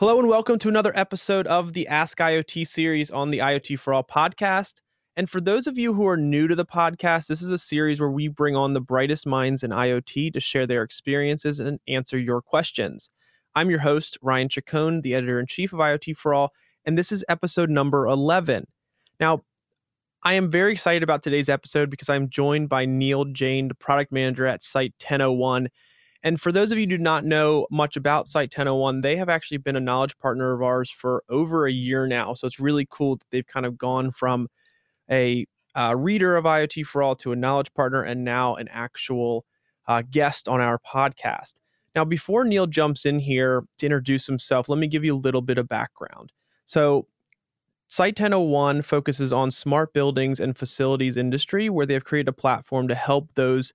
Hello and welcome to another episode of the Ask IoT series on the IoT for All podcast. And for those of you who are new to the podcast, this is a series where we bring on the brightest minds in IoT to share their experiences and answer your questions. I'm your host, Ryan Chacon, the editor in chief of IoT for All, and this is episode number 11. Now, I am very excited about today's episode because I'm joined by Neil Jain, the product manager at Site 1001. And for those of you who do not know much about Site 1001, they have actually been a knowledge partner of ours for over a year now. So it's really cool that they've kind of gone from a uh, reader of IoT for All to a knowledge partner and now an actual uh, guest on our podcast. Now, before Neil jumps in here to introduce himself, let me give you a little bit of background. So, Site 1001 focuses on smart buildings and facilities industry, where they have created a platform to help those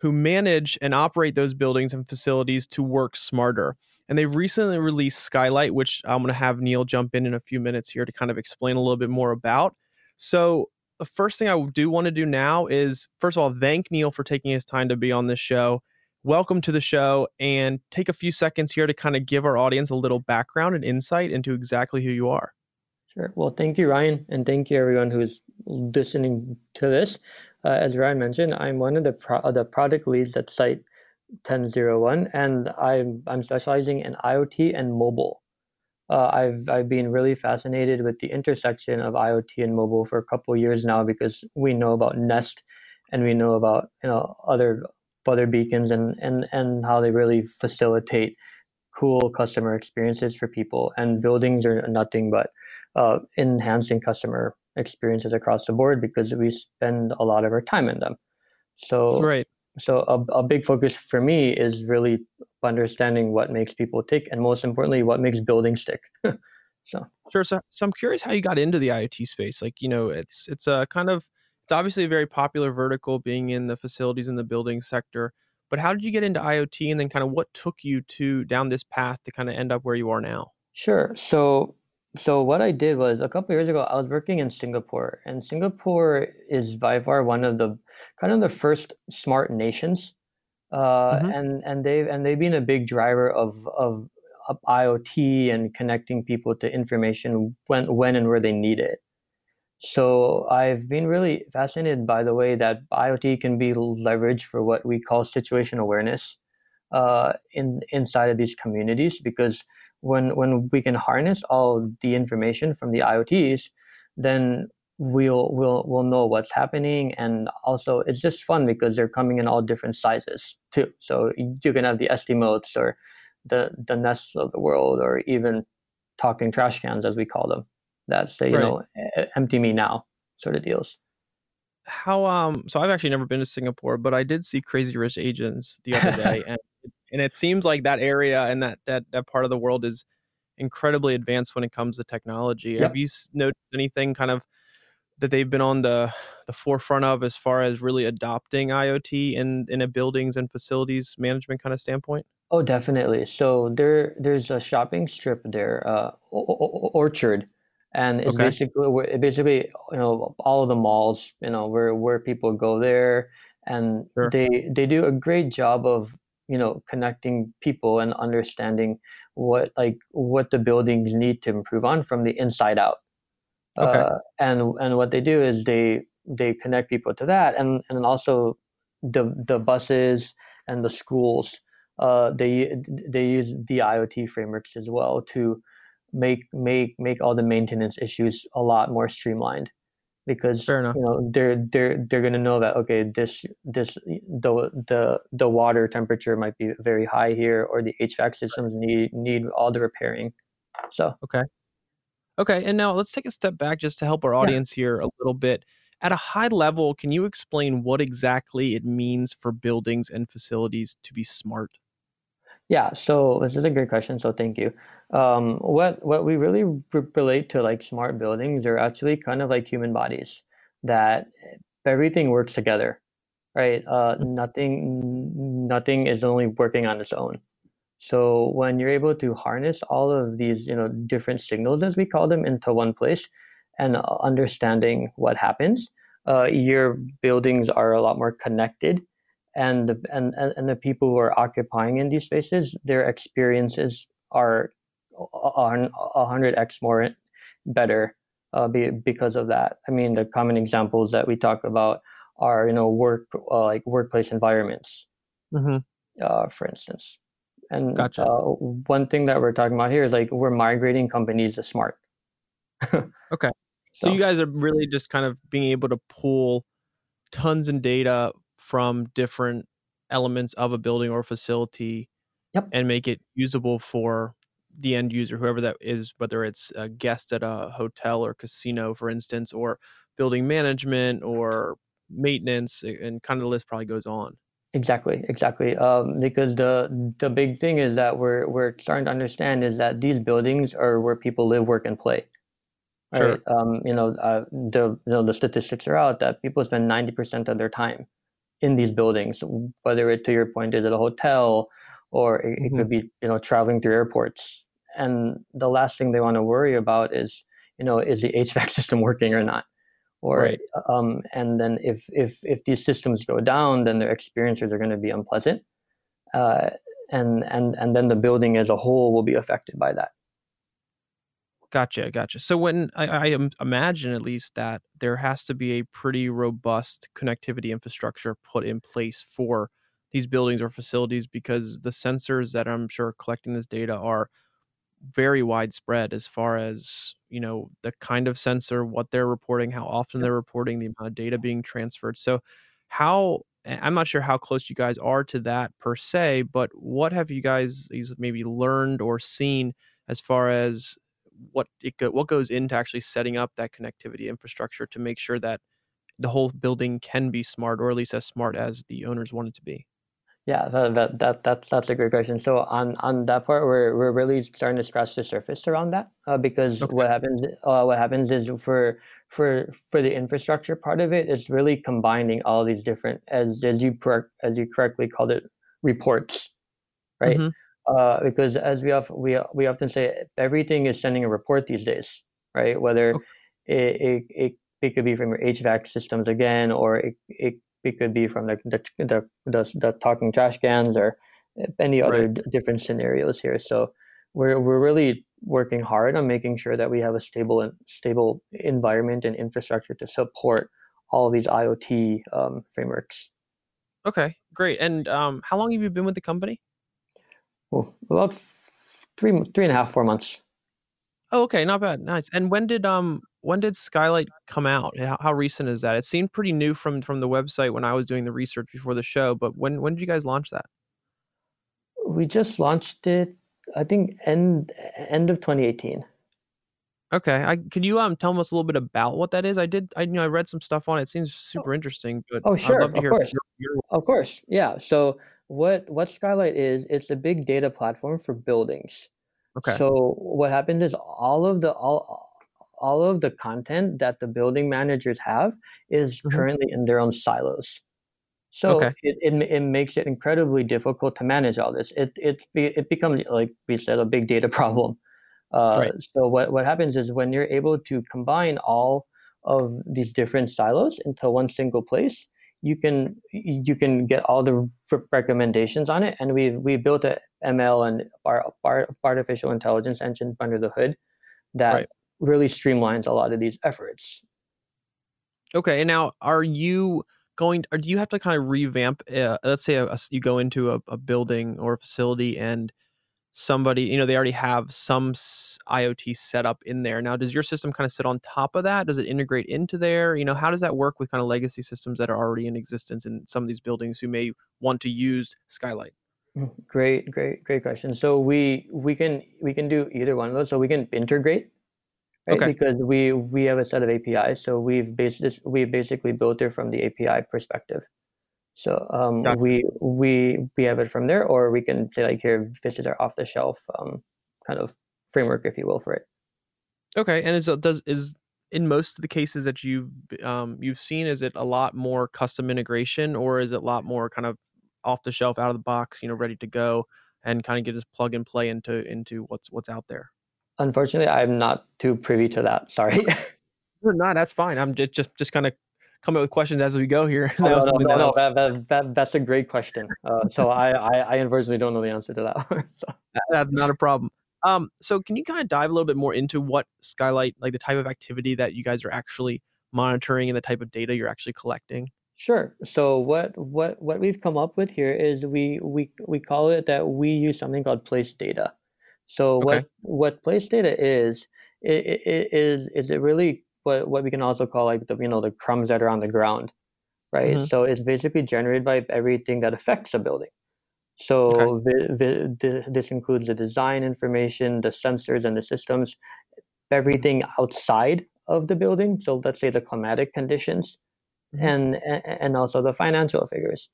who manage and operate those buildings and facilities to work smarter. And they've recently released Skylight, which I'm going to have Neil jump in in a few minutes here to kind of explain a little bit more about. So, the first thing I do want to do now is, first of all, thank Neil for taking his time to be on this show. Welcome to the show, and take a few seconds here to kind of give our audience a little background and insight into exactly who you are. Sure. Well, thank you, Ryan, and thank you everyone who's listening to this. Uh, as Ryan mentioned, I'm one of the pro- the product leads at Site 1001, and I'm I'm specializing in IoT and mobile. Uh, I've I've been really fascinated with the intersection of IoT and mobile for a couple years now because we know about Nest, and we know about you know other other beacons and and and how they really facilitate cool customer experiences for people. And buildings are nothing but uh, enhancing customer experiences across the board because we spend a lot of our time in them. So right. So a, a big focus for me is really understanding what makes people tick, and most importantly, what makes buildings stick. so sure. So, so I'm curious how you got into the IoT space. Like you know, it's it's a kind of it's obviously a very popular vertical, being in the facilities and the building sector. But how did you get into IoT, and then kind of what took you to down this path to kind of end up where you are now? Sure. So so what I did was a couple years ago, I was working in Singapore, and Singapore is by far one of the kind of the first smart nations, uh, mm-hmm. and and they've and they've been a big driver of, of of IoT and connecting people to information when when and where they need it. So I've been really fascinated by the way that IoT can be leveraged for what we call situation awareness uh, in inside of these communities because when when we can harness all the information from the IoTs, then we'll we'll we'll know what's happening. And also it's just fun because they're coming in all different sizes too. So you can have the estimotes or the the nests of the world or even talking trash cans as we call them that say you right. know empty me now sort of deals. How um so i've actually never been to singapore but i did see crazy rich asians the other day and and it seems like that area and that that that part of the world is incredibly advanced when it comes to technology. Yep. Have you noticed anything kind of that they've been on the the forefront of as far as really adopting IoT in in a buildings and facilities management kind of standpoint? Oh, definitely. So there there's a shopping strip there, uh, Orchard, and it's okay. basically basically you know all of the malls you know where where people go there, and sure. they they do a great job of you know connecting people and understanding what like what the buildings need to improve on from the inside out okay. Uh, and and what they do is they they connect people to that and and also the the buses and the schools uh, they they use the IoT frameworks as well to make make make all the maintenance issues a lot more streamlined because you know they're they're they're going to know that okay this this the the the water temperature might be very high here or the HVAC systems need need all the repairing. So okay, okay, and now let's take a step back just to help our audience yeah. here a little bit. At a high level, can you explain what exactly it means for buildings and facilities to be smart? Yeah, so this is a great question. So thank you. Um, what what we really relate to like smart buildings are actually kind of like human bodies that everything works together, right? Uh, mm-hmm. nothing nothing is only working on its own. So when you're able to harness all of these, you know, different signals as we call them into one place, and understanding what happens, uh, your buildings are a lot more connected and the, and and the people who are occupying in these spaces, their experiences are a hundred x more better uh, be, because of that. I mean, the common examples that we talk about are you know work uh, like workplace environments, mm-hmm. uh, for instance. And gotcha. Uh, one thing that we're talking about here is like we're migrating companies to smart. okay. So, so you guys are really just kind of being able to pull tons of data from different elements of a building or facility yep. and make it usable for the end user, whoever that is, whether it's a guest at a hotel or casino, for instance, or building management or maintenance, and kind of the list probably goes on. Exactly, exactly. Um, because the the big thing is that we're we're starting to understand is that these buildings are where people live, work, and play. Right. Sure. Um, you know, uh, the you know the statistics are out that people spend ninety percent of their time in these buildings. Whether it, to your point, is it a hotel or it, mm-hmm. it could be you know traveling through airports and the last thing they want to worry about is you know is the HVAC system working or not or right. um, and then if if if these systems go down then their experiences are going to be unpleasant uh, and and and then the building as a whole will be affected by that gotcha gotcha. So when I, I imagine at least that there has to be a pretty robust connectivity infrastructure put in place for these buildings or facilities because the sensors that i'm sure are collecting this data are very widespread as far as you know the kind of sensor what they're reporting how often they're reporting the amount of data being transferred. So how i'm not sure how close you guys are to that per se but what have you guys maybe learned or seen as far as what it go, what goes into actually setting up that connectivity infrastructure to make sure that the whole building can be smart or at least as smart as the owners want it to be yeah, that, that, that that's that's a great question. So on on that part, we're we're really starting to scratch the surface around that uh, because okay. what happens uh, what happens is for for for the infrastructure part of it is really combining all these different as as you as you correctly called it reports, right? Mm-hmm. Uh, because as we often we we often say, everything is sending a report these days, right? Whether okay. it, it, it it could be from your HVAC systems again, or it, it it could be from the the the, the, the talking trash cans or any other right. d- different scenarios here. So we're we're really working hard on making sure that we have a stable and stable environment and infrastructure to support all of these IoT um, frameworks. Okay, great. And um, how long have you been with the company? Well, about three three and a half four months. Oh, okay, not bad. Nice. And when did um when did Skylight come out? How, how, recent is that? It seemed pretty new from from the website when I was doing the research before the show. But when when did you guys launch that? We just launched it, I think end end of 2018. Okay, I could you um tell us a little bit about what that is? I did, I you know I read some stuff on it. it seems oh. super interesting, but oh sure, of course, your, your... of course, yeah. So what what Skylight is? It's a big data platform for buildings. Okay. So what happens is all of the all all of the content that the building managers have is mm-hmm. currently in their own silos. So okay. it, it, it makes it incredibly difficult to manage all this. It it it becomes like we said a big data problem. Uh, right. So what what happens is when you're able to combine all of these different silos into one single place, you can you can get all the recommendations on it. And we we built a ML and our, our artificial intelligence engine under the hood that right really streamlines a lot of these efforts. Okay, and now are you going? Or do you have to kind of revamp? Uh, let's say a, a, you go into a, a, building or a facility and somebody, you know, they already have some IoT setup in there. Now, does your system kind of sit on top of that? Does it integrate into there? You know, how does that work with kind of legacy systems that are already in existence in some of these buildings who may want to use Skylight? Mm, great, great, great question. So we we can we can do either one of those. So we can integrate right? Okay. Because we we have a set of APIs, so we've based this, we basically built it from the API perspective. So um, we we we have it from there, or we can say like here, this is our off the shelf um, kind of framework, if you will, for it. Okay, and is does is in most of the cases that you've um, you've seen, is it a lot more custom integration, or is it a lot more kind of off the shelf, out of the box, you know, ready to go, and kind of get just plug and play into into what's what's out there? Unfortunately, I'm not too privy to that. Sorry. You're not. That's fine. I'm just just just kind of coming up with questions as we go here. Oh, no, no, no, no that, that, that, that's a great question. Uh, so I, I, I unfortunately don't know the answer to that. so. That's not a problem. Um, so can you kind of dive a little bit more into what Skylight, like the type of activity that you guys are actually monitoring and the type of data you're actually collecting? Sure. So what what what we've come up with here is we we we call it that we use something called place data. So Okay. what what place data is i- i- is is it really what what we can also call like the you know the crumbs that are on the ground, right? hmm So it's basically generated by everything that affects a building. Okay. So vi- vi- th- this includes the design information, the sensors and the systems, everything outside of the building. So let's say the climatic conditions hmm and and also the financial figures.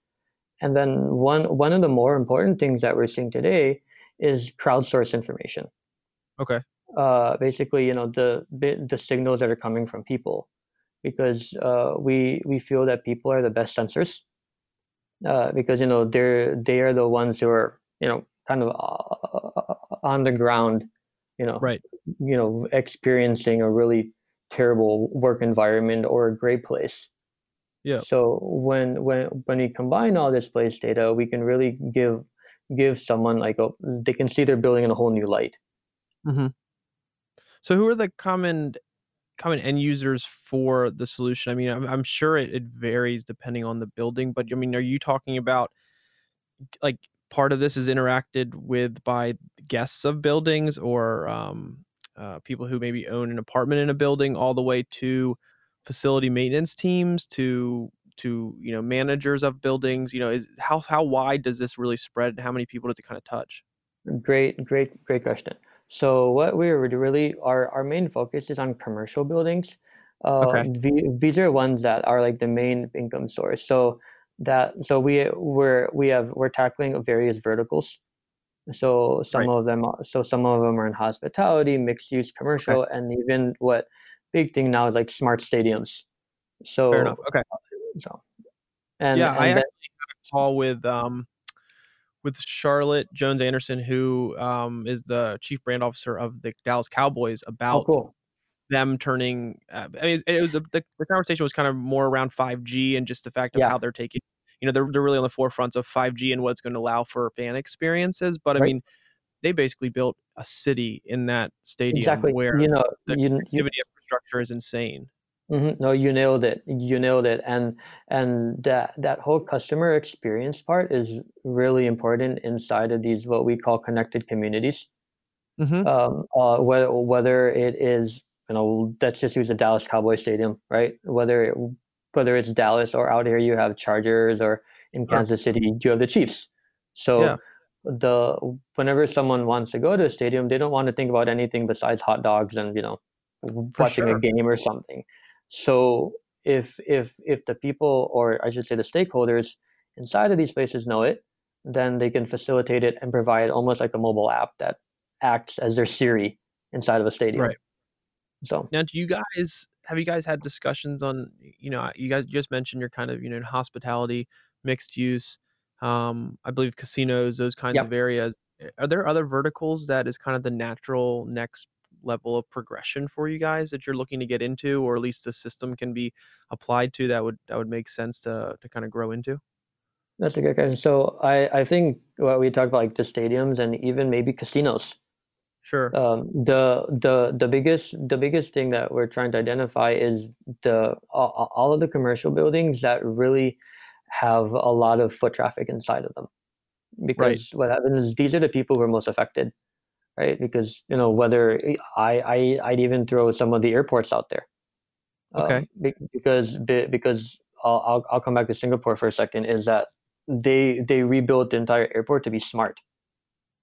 And then one one of the more important things that we're seeing today is crowdsource information. Okay. Uh, basically, you know, the the signals that are coming from people, because uh, we we feel that people are the best sensors. Uh, because you know they're they are the ones who are you know kind of uh, on the ground, you know, Right. you know, experiencing a really terrible work environment or a great place. Yeah. So when when when we combine all this place data, we can really give give someone like a they can see their building in a whole new light. hmm So who are the common common end users for the solution? I mean, I'm, I'm sure it, it varies depending on the building, but I mean, are you talking about like part of this is interacted with by guests of buildings or um, uh, people who maybe own an apartment in a building, all the way to facility maintenance teams to to you know managers of buildings. You know, is how how wide does this really spread, and how many people does it kind of touch? Great, great, great question. So what we are really our our main focus is on commercial buildings. Uh, Okay, the- these are ones that are like the main income source. So that so we we're we have we're tackling various verticals. So some right, of them so some of them are in hospitality, mixed use, okay, commercial, and even what big thing now is like smart stadiums. So fair enough. Okay, so and yeah, I and then actually call with um with Charlotte Jones Anderson, who um, is the chief brand officer of the Dallas Cowboys, oh about cool. them turning. Uh, I mean, it was a, the, the conversation was kind of more around 5G and just the fact of Yeah, how they're taking. You know, they're they're really on the forefronts of 5G and what's going to allow for fan experiences. But I mean, they basically built a city in that stadium Exactly. where You know, the you you infrastructure is insane. Mhm, no, you nailed it. You nailed it. And and that that whole customer experience part is really important inside of these what we call connected communities. hmm Um, uh, whether whether it is you know let's just use the Dallas Cowboy Stadium, right? Whether it, whether it's Dallas or out here you have Chargers or in Sure. Kansas City you have the Chiefs. Yeah. So the whenever someone wants to go to a stadium, they don't want to think about anything besides hot dogs and you know watching a game or something. So if if if the people or I should say the stakeholders inside of these places know it, then they can facilitate it and provide almost like a mobile app that acts as their Siri inside of a stadium. Right. So Now, do you guys have you guys had discussions on, you know, you guys just mentioned you're kind of, you know, in hospitality, mixed use, um, I believe casinos, those kinds yep. of areas. Are there other verticals that is kind of the natural next level of progression for you guys that you're looking to get into, or at least the system can be applied to that would that would make sense to to kind of grow into? That's a good question. So I, I think what we talked about like the stadiums and even maybe casinos. Sure. Um, the the the biggest the biggest thing that we're trying to identify is the all, all of the commercial buildings that really have a lot of foot traffic inside of them. Right. Because what happens is these are the people who are most affected, right? Because you know whether I I I'd even throw some of the airports out there um, Okay. be- because be- because I'll, I'll I'll come back to Singapore for a second. Is that they they rebuilt the entire airport to be smart.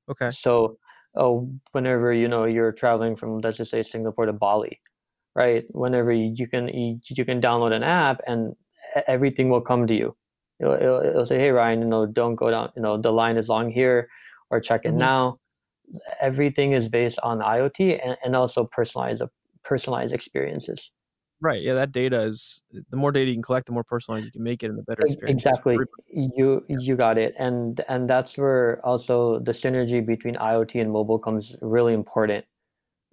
Okay. So, oh, whenever you know you're traveling from let's just say Singapore to Bali, right? Whenever you, you can you, you can download an app and everything will come to you. It'll, it'll, it'll say, "Hey Ryan, you know, don't go down. You know, the line is long here, or check in hmm now." Everything is based on IoT and, and also personalized personalized experiences. Right. Yeah, that data is the more data you can collect, the more personalized you can make it, and the better experience Exactly. You you got it. And and that's where also the synergy between IoT and mobile comes really important.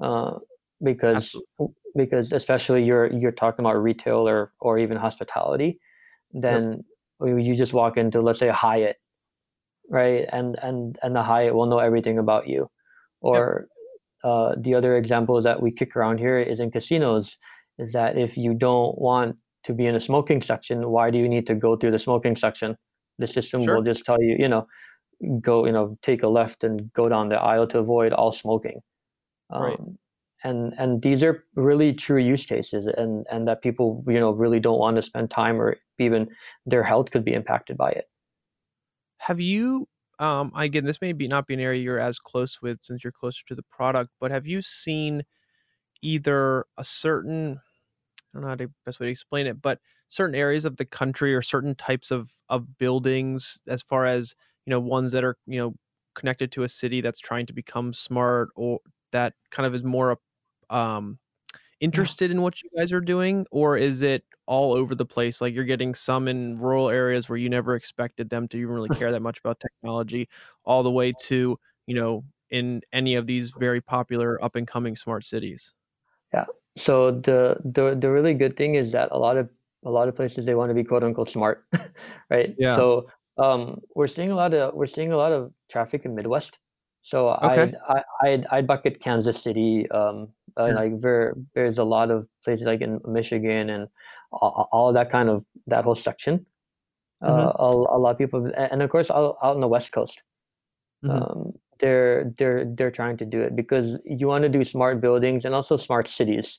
Uh, because Absolutely. because especially you're you're talking about retail or or even hospitality, Yep. then you just walk into let's say a Hyatt, right? And and and the Hyatt will know everything about you. Yep. Or uh, the other example that we kick around here is in casinos. Is that if you don't want to be in a smoking section, why do you need to go through the smoking section? The system Sure. will just tell you, you know, go, you know, take a left and go down the aisle to avoid all smoking. Right. Um, and and these are really true use cases, and and that people, you know, really don't want to spend time or even their health could be impacted by it. Have you um again this may be not be an area you're as close with since you're closer to the product, but have you seen either a certain I don't know how to best way to explain it, but certain areas of the country or certain types of of buildings as far as, you know, ones that are, you know, connected to a city that's trying to become smart or that kind of is more um interested in what you guys are doing or is it all over the place like you're getting some in rural areas where you never expected them to even really care that much about technology all the way to you know in any of these very popular up and coming smart cities Yeah. So the the the really good thing is that a lot of a lot of places they want to be quote unquote smart, right? yeah So um, we're seeing a lot of we're seeing a lot of traffic in Midwest. So okay. I'd I, I'd I'd bucket Kansas City. Um, uh, like there there's a lot of places like in Michigan and all, all that kind of that whole section. Uh, a, a lot of people and of course out, out on the West Coast. Hmm um, they're they're they're trying to do it because you want to do smart buildings and also smart cities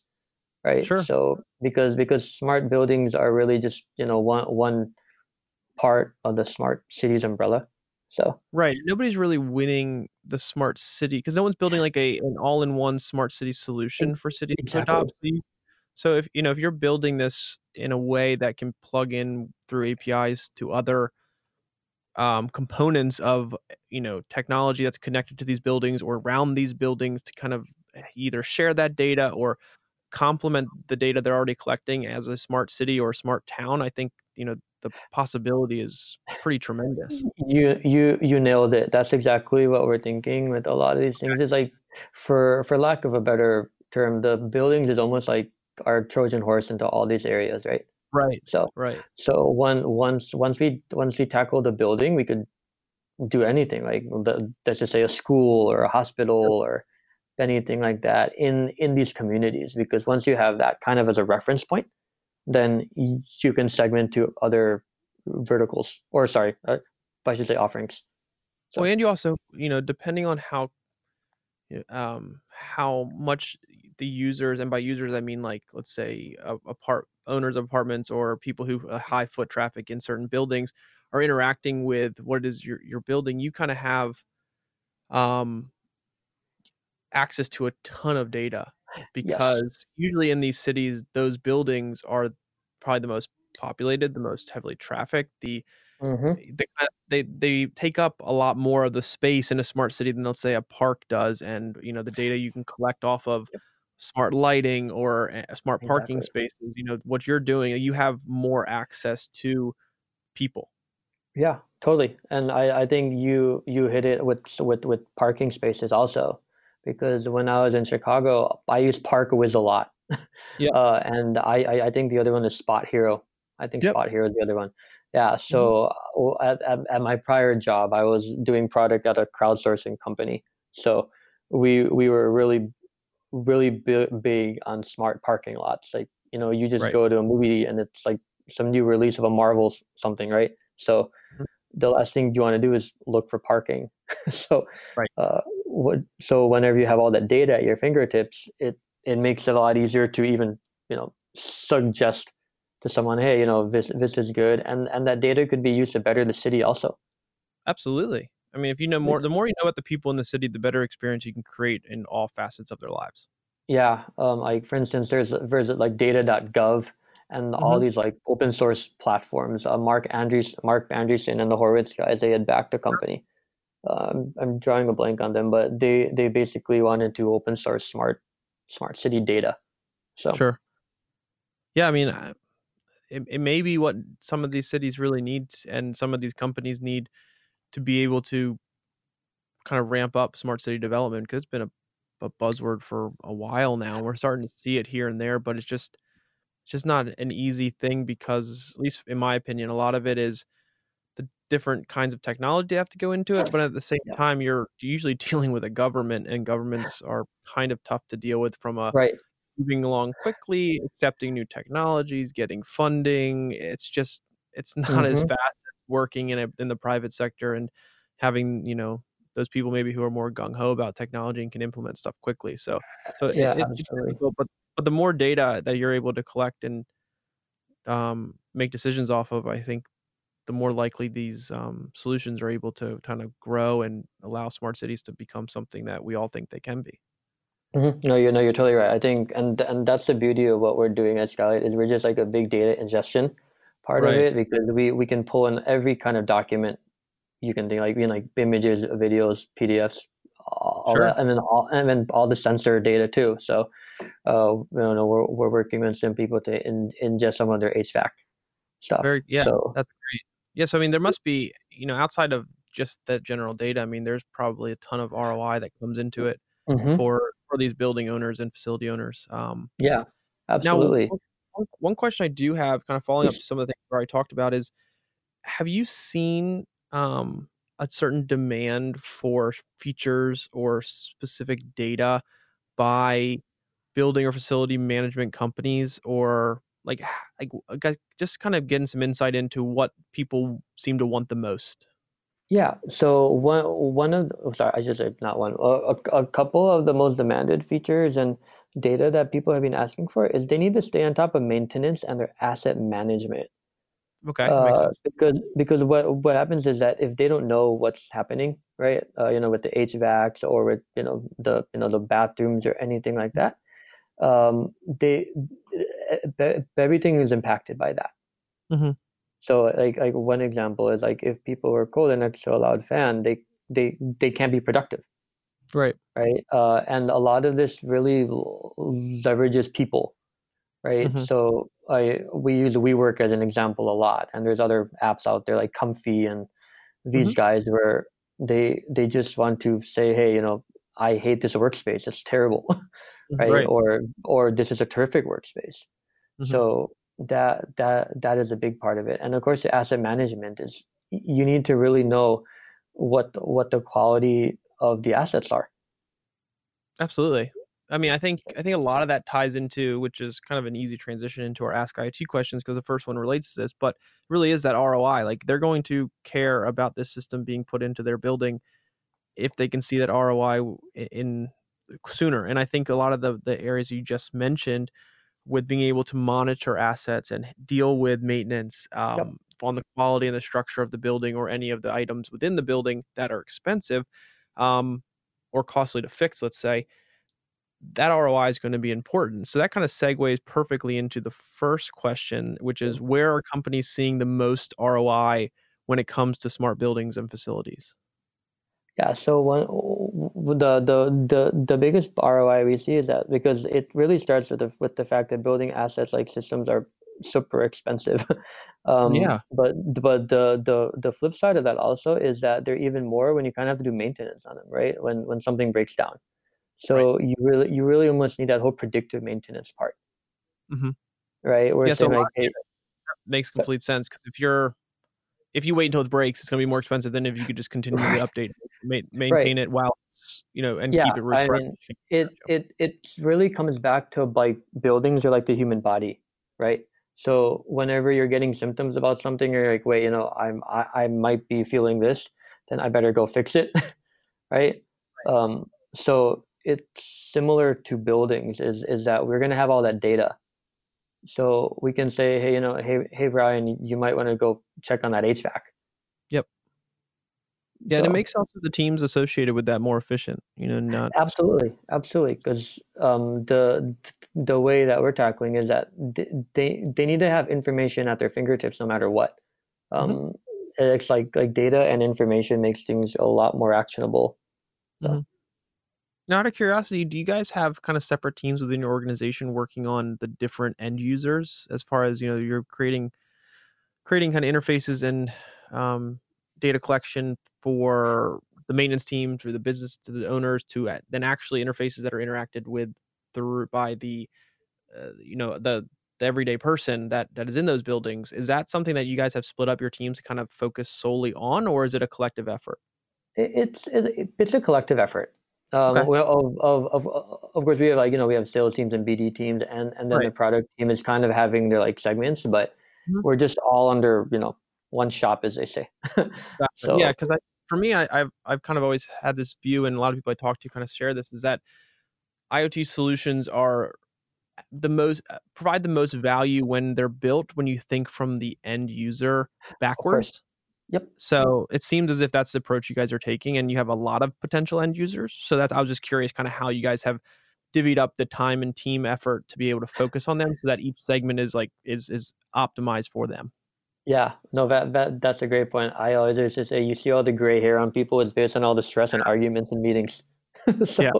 right? Sure. So because because smart buildings are really just you know one one part of the smart cities umbrella so right nobody's really winning the smart city because no one's building like a an all-in-one smart city solution for cities to exactly. adopt so if you know if you're building this in a way that can plug in through APIs to other um, components of you know technology that's connected to these buildings or around these buildings to kind of either share that data or complement the data they're already collecting as a smart city or smart town, I think you know the possibility is pretty tremendous. you you you nailed it that's exactly what we're thinking with a lot of these things it's like for for lack of a better term the buildings is almost like our trojan horse into all these areas right Right. so Right. so one once once we once we tackle the building we could do anything like the, let's just say a school or a hospital or anything like that in in these communities because once you have that kind of as a reference point then you can segment to other verticals or sorry uh, i should say offerings. So and you also, you know, depending on how um how much the users and by users I mean like let's say apart owners of apartments or people who uh, high foot traffic in certain buildings are interacting with what it is you're, you're building you kind of have um access to a ton of data yes. because usually in these cities those buildings are probably the most populated the most heavily trafficked the hmm they they they take up a lot more of the space in a smart city than let's say a park does and you know the data you can collect off of smart lighting or uh, smart parking exactly. spaces you know what you're doing you have more access to people. Yeah totally and i i think you you hit it with with with parking spaces also because when i was in chicago i used ParkWhiz a lot yep uh, and I, I I think the other one is SpotHero. I think yep SpotHero is the other one. Yeah. So uh, at, at at my prior job, I was doing product at a crowdsourcing company. So we we were really really big, big on smart parking lots. Like you know, you just right go to a movie and it's like some new release of a Marvel something, right? So mhm, the last thing you want to do is look for parking. so, right uh, what? So whenever you have all that data at your fingertips, it it makes it a lot easier to even you know suggest to someone, hey, you know this this is good, and and that data could be used to better the city also. absolutely i mean if you know more the more you know about the people in the city the better experience you can create in all facets of their lives Yeah, um, like for instance, there's there's like data.gov and all hmm these like open source platforms. Uh, Mark Andrews, Marc Andreessen and the Horowitz guys, they had backed a company. Um, I'm drawing a blank on them, but they they basically wanted to open source smart smart city data. So sure yeah i mean it, it may be what some of these cities really need and some of these companies need to be able to kind of ramp up smart city development because it's been a, a buzzword for a while now. We're starting to see it here and there, but it's just it's just not an easy thing because, at least in my opinion, a lot of it is the different kinds of technology they have to go into it, but at the same Yeah. time, you're usually dealing with a government, and governments are kind of tough to deal with from a Right. moving along quickly, accepting new technologies, getting funding. It's just it's not as Mhm. fast as working in a in the private sector and having, you know, those people maybe who are more gung ho about technology and can implement stuff quickly. So so Yeah, it, but but the more data that you're able to collect and um, make decisions off of, I think the more likely these um, solutions are able to kind of grow and allow smart cities to become something that we all think they can be. Mhm. No, you know, you're totally right. I think, and and that's the beauty of what we're doing at Skylight is we're just like a big data ingestion part of it because we we can pull in every kind of document you can think like you know, like images, videos, PDFs, all Sure. that, and then all and then all the sensor data too. So, uh, you know, we're we're working with some people to in, ingest some of their HVAC stuff. Very yeah, So that's. Yeah, so I mean, there must be, you know, outside of just that general data, I mean, there's probably a ton of ROI that comes into it mhm. for for these building owners and facility owners. Um, yeah, now, absolutely. one, question I do have, kind of following up to some of the things where already talked about, is have you seen um, a certain demand for features or specific data by building or facility management companies or like like just kind of getting some insight into what people seem to want the most Yeah, so one one of the, oh, sorry, I should say not one. A, a, a couple of the most demanded features and data that people have been asking for is they need to stay on top of maintenance and their asset management. okay Uh, sense because because what what happens is that if they don't know what's happening, right? Uh, you know, with the HVACs or with you know the you know the bathrooms or anything like that, um, they everything is impacted by that. hmm So like like one example is like if people are cold and next to a loud fan, they they they can't be productive, right right? Uh, and a lot of this really leverages people, right? hmm So I we use WeWork as an example a lot, and there's other apps out there like Comfy and these guys where they they just want to say, hey, you know, I hate this workspace, it's terrible, right? right Or or this is a terrific workspace. Hmm So that that that is a big part of it. And of course, the asset management is you need to really know what what the quality of the assets are. absolutely i mean i think i think a lot of that ties into which is kind of an easy transition into our ask iot questions because the first one relates to this but really is that roi like they're going to care about this system being put into their building if they can see that ROI in sooner. And I think a lot of the the areas you just mentioned with being able to monitor assets and deal with maintenance Yep. um, on the quality and the structure of the building or any of the items within the building that are expensive um, or costly to fix, let's say, that ROI is going to be important. So that kind of segues perfectly into the first question, which is where are companies seeing the most ROI when it comes to smart buildings and facilities? Yeah. So one the the the the biggest ROI we see is that because it really starts with the with the fact that building assets like systems are super expensive. Um, Yeah, but but the the the flip side of that also is that they're even more when you kind of have to do maintenance on them, right? When when something breaks down. right. So you really you really almost need that whole predictive maintenance part, mm-hmm. right? We're Yeah, so like, hey, makes complete sense because if you're if you wait until it breaks, it's going to be more expensive than if you could just continually right, update, ma- right. maintain it while it's, you know, and Yeah, keep it I mean, it it it really comes back to like buildings are like the human body, right? So whenever you're getting symptoms about something, you're like, wait, you know, I'm I, I might be feeling this, then I better go fix it, right? Um, so it's similar to buildings, is is that we're gonna have all that data, so we can say, hey, you know, hey, hey, Brian, you might want to go check on that HVAC. Yep. Yeah, and it makes also the teams associated with that more efficient. You know, not Absolutely, absolutely. Because um, the the way that we're tackling is that they they need to have information at their fingertips no matter what. Mhm. Um, it's like like data and information makes things a lot more actionable. So Mhm. Now, out of curiosity, do you guys have kind of separate teams within your organization working on the different end users as far as you know you're creating creating kind of interfaces and um, data collection for the maintenance team through the business to the owners to then actually interfaces that are interacted with through by the uh, you know the the everyday person that that is in those buildings. Is that something that you guys have split up your teams to kind of focus solely on, or is it a collective effort? It's it's a collective effort. Um, Okay. well, of, of of of course we have like you know we have sales teams and BD teams and and then the product team is kind of having their like segments, but Mhm. we're just all under you know one shop as they say. So Yeah, because for me, I, I've I've kind of always had this view, and a lot of people I talk to kind of share this: is that IoT solutions are the most uh, provide the most value when they're built when you think from the end user backwards. Yep. So it seems as if that's the approach you guys are taking, and you have a lot of potential end users. So that's I was just curious, kind of how you guys have divvied up the time and team effort to be able to focus on them, so that each segment is like is is optimized for them. Yeah, no, that, that that's a great point. I always to say you see all the gray hair on people is based on all the stress and arguments and meetings. So Yeah.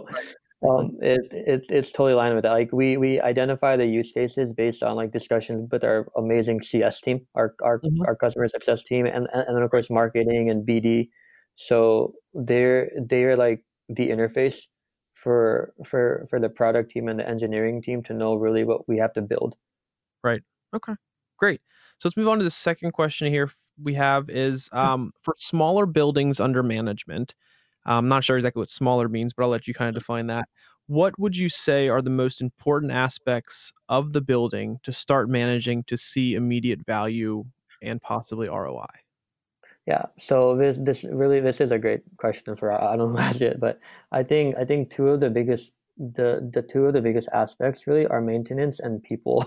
Um, it, it it's totally aligned with that. Like we we identify the use cases based on like discussions with our amazing CS team, our our, Mhm. our customer success team, and, and and then of course marketing and BD. So they're they're like the interface for for for the product team and the engineering team to know really what we have to build. Right. Okay. Great. So let's move on to the second question here we have is um, for smaller buildings under management. I'm not sure exactly what smaller means, but I'll let you kind of mm. define that. What would you say are the most important aspects of the building to start managing to see immediate value and possibly ROI? Yeah, so this this really this is a great question for I don't it, but I think I think two of the biggest the the two of the biggest aspects really are maintenance and people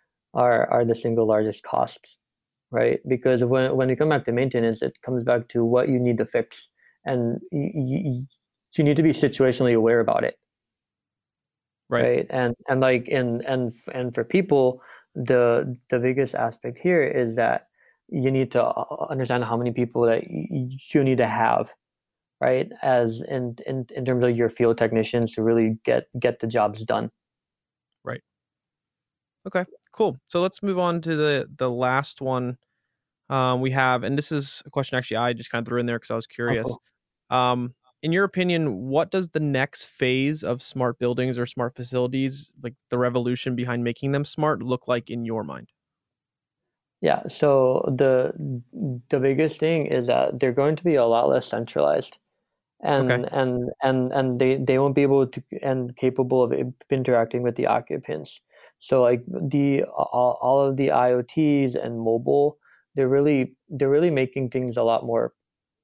are are the single largest costs, right? Because when when you come back to maintenance, it comes back to what you need to fix, and you, you, you need to be situationally aware about it, Right. right? And and like and and and for people, the the biggest aspect here is that you need to uh, understand how many people that you need to have, right? As in in in terms of your field technicians to really get get the jobs done. Right. Okay. Cool. So let's move on to the the last one um, we have, and this is a question actually I just kind of threw in there because I was Oh, curious. cool. Um, in your opinion, what does the next phase of smart buildings or smart facilities, like the revolution behind making them smart, look like in your mind? Yeah, so the the biggest thing is that they're going to be a lot less centralized. Okay. and and and and they they won't be able to and capable of interacting with the occupants so like the all, all of the iots and mobile they're really they're really making things a lot more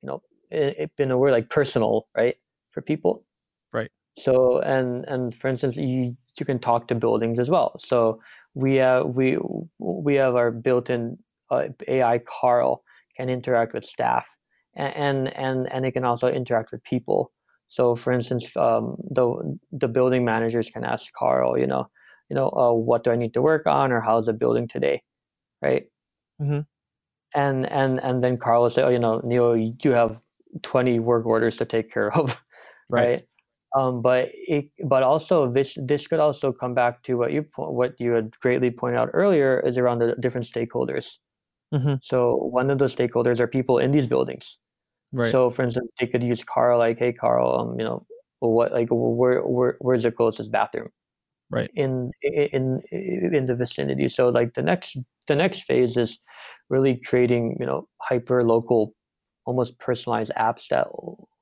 you know in a word like personal right for people Right. so and and for instance you you can talk to buildings as well so we have we we have our built-in uh, ai carl can interact with staff and and and it can also interact with people. So, for instance, um, the the building managers can ask Carl, you know, you know, uh, what do I need to work on, or how's the building today, right? hmm And and and then Carl will say, oh, you know, Neil, you have twenty work orders to take care of, Right. right? Um, but it, but also this this could also come back to what you what you had greatly pointed out earlier is around the different stakeholders. hmm So one of those stakeholders are people in these buildings. Right. So, for instance, they could use Carl like, "Hey, Carl, um, you know, what like where where where's the closest bathroom right. in in in the vicinity?" So, like the next the next phase is really creating you know hyper local, almost personalized apps that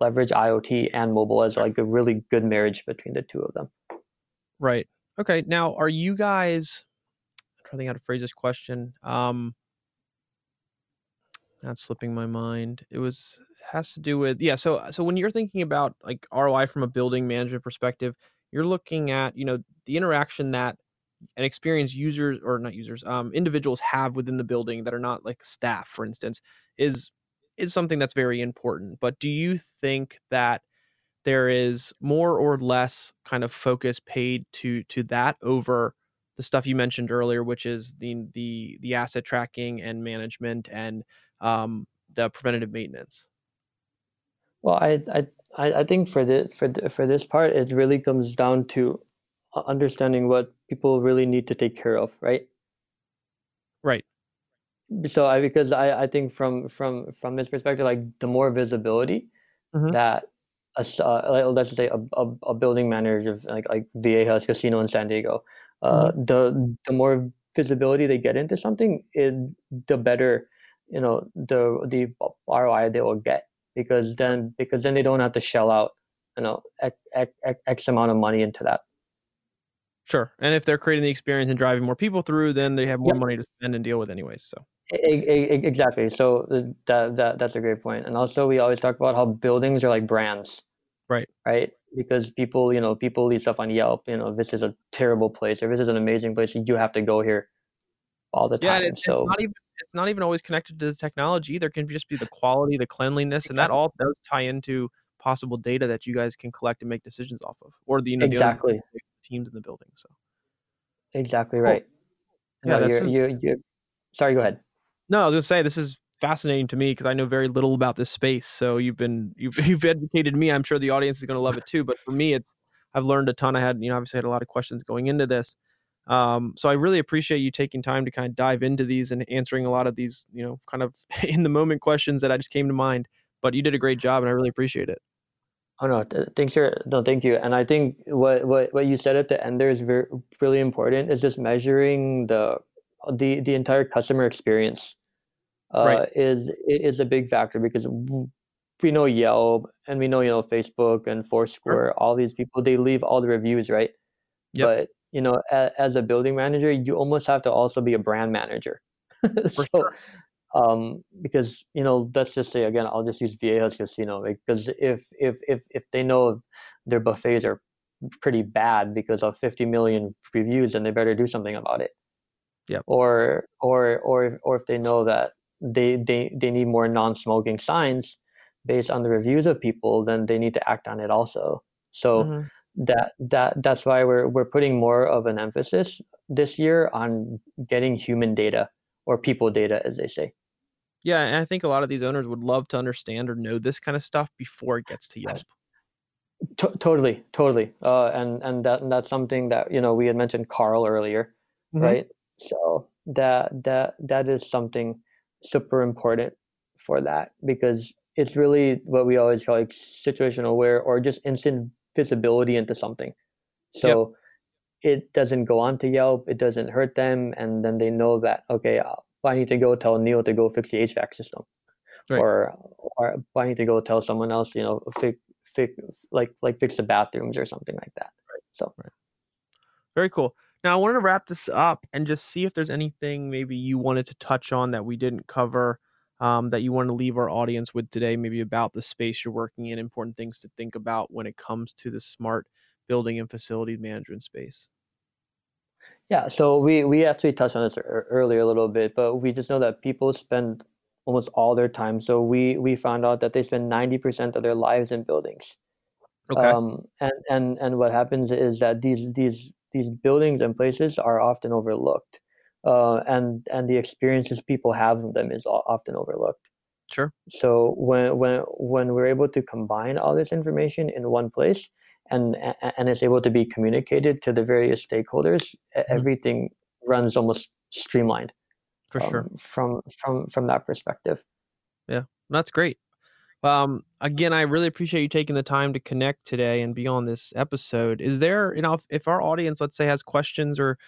leverage IoT and mobile as like a really good marriage between the two of them. Right. Okay. Now, are you guys? I'm trying to think how to phrase this question. Um, not slipping my mind. It was has to do with yeah. So so when you're thinking about like ROI from a building management perspective, you're looking at you know the interaction that and experience users or not users um, individuals have within the building that are not like staff for instance is is something that's very important but do you think that there is more or less kind of focus paid to to that over the stuff you mentioned earlier which is the the the asset tracking and management and um, the preventative maintenance Well, I I I think for this for th- for this part, it really comes down to understanding what people really need to take care of, right? right so I because I I think from from from this perspective, like the more visibility Mhm. that a uh, let's just say a, a, a building manager of like like Viejas Casino in San Diego, uh, the the more visibility they get into something, it, the better you know the the ROI they will get because then because then they don't have to shell out you know x, x, x amount of money into that. Sure, and if they're creating the experience and driving more people through, then they have more money to spend and deal with anyways. So exactly. So uh, that that that's a great point. And also, we always talk about how buildings are like brands. Right. Right. Because people, you know, people leave stuff on Yelp. You know, this is a terrible place or this is an amazing place. You have to go here all the time. Yeah, it's, so it's not even it's not even always connected to the technology There can just be the quality, the cleanliness, and that all does tie into possible data that you guys can collect and make decisions off of, or the you know exactly the teams in the building. So exactly right. Yeah, no, this you're, is, you're, you're, sorry. Go ahead. No, I was gonna say this is fascinating to me because I know very little about this space. So you've been you've you've educated me. I'm sure the audience is gonna love it too. But for me, it's I've learned a ton. I had you know obviously had a lot of questions going into this. Um, so I really appreciate you taking time to kind of dive into these and answering a lot of these, you know, kind of in the moment questions that I just came to mind. But you did a great job, and I really appreciate it. Oh no, th- thanks for no, thank you. And I think what what what you said at the end there is very really important. Is just measuring the the the entire customer experience. Uh, Right. is is a big factor because we know Yelp and we know you know Facebook and Foursquare. All these people they leave all the reviews, right? Yep. But you know, a, as a building manager, you almost have to also be a brand manager. so, sure. Um, because you know, let's just say again, I'll just use Viejas Casino because if if if if they know their buffets are pretty bad because of 50 million reviews, then they better do something about it. Yep. Or or or if, or if they know that they they they need more non-smoking signs based on the reviews of people, then they need to act on it also. So Mhm. that that that's why we're we're putting more of an emphasis this year on getting human data or people data, as they say. Yeah, and I think a lot of these owners would love to understand or know this kind of stuff before it gets to Yelp. To- totally, totally, uh, and and that and that's something that you know we had mentioned Carl earlier, Mhm. right? So that that that is something super important for that because it's really what we always call like situational aware or just instant visibility into something. So it doesn't go on to Yelp, it doesn't hurt them, and then they know that okay, uh, I need to go tell Neil to go fix the HVAC system, Right. or or I need to go tell someone else, you know, fix fix like like fix the bathrooms or something like that. So Very cool. Now I wanted to wrap this up and just see if there's anything maybe you wanted to touch on that we didn't cover. Um, that you want to leave our audience with today, maybe about the space you're working in, important things to think about when it comes to the smart building and facility management space. Yeah, so we we actually touched on this ear- earlier a little bit, but we just know that people spend almost all their time. So we we found out that they spend ninety percent of their lives in buildings. Okay. Um, and and and what happens is that these these these buildings and places are often overlooked, uh, and and the experiences people have in them is often overlooked. sure. So when when when we're able to combine all this information in one place, and and it's able to be communicated to the various stakeholders, e- everything runs almost streamlined For sure. um, from from from that perspective. Yeah, that's great. Um, again, I really appreciate you taking the time to connect today and be on this episode. Is there, you know, if, if our audience, let's say, has questions or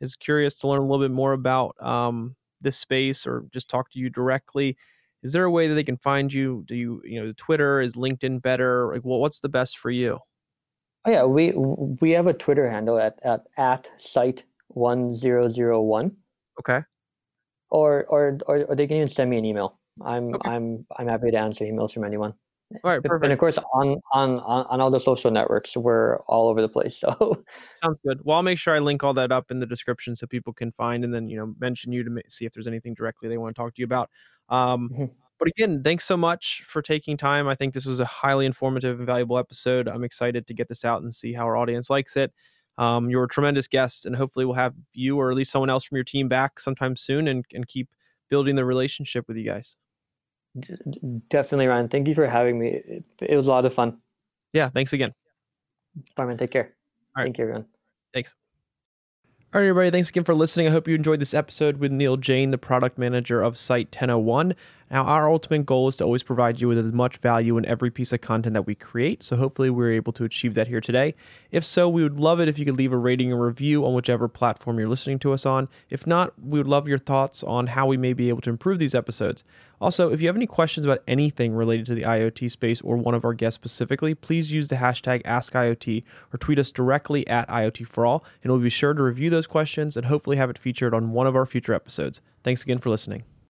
is curious to learn a little bit more about um, this space or just talk to you directly, is there a way that they can find you? Do you, you know, Twitter is LinkedIn better? Like, well, what's the best for you? Oh yeah, we we have a Twitter handle at at, at site one zero zero one. Okay. or or or, or they can even send me an email. I'm Okay. I'm I'm happy to answer emails from anyone. All right. But- And of course, on on on all the social networks, we're all over the place. So Sounds good. Well, I'll make sure I link all that up in the description so people can find and then, you know, mention you to see if there's anything directly they want to talk to you about. Um, Mhm. But again, thanks so much for taking time. I think this was a highly informative and valuable episode. I'm excited to get this out and see how our audience likes it. Um, you're a tremendous guest, and hopefully, we'll have you or at least someone else from your team back sometime soon and, and keep building the relationship with you guys. d- d- definitely, Ryan. Thank you for having me. It, it was a lot of fun. Yeah, thanks again. Bye, man. Take care. All right. Thank you, everyone. Thanks. All right, everybody. Thanks again for listening. I hope you enjoyed this episode with Neil Jain, the product manager of Site 1001. Now, our ultimate goal is to always provide you with as much value in every piece of content that we create, so hopefully we're able to achieve that here today. If so, we would love it if you could leave a rating and review on whichever platform you're listening to us on. If not, we would love your thoughts on how we may be able to improve these episodes. Also, if you have any questions about anything related to the IoT space or one of our guests specifically, please use the hashtag AskIoT or tweet us directly at IoT for All, and we'll be sure to review those questions and hopefully have it featured on one of our future episodes. Thanks again for listening.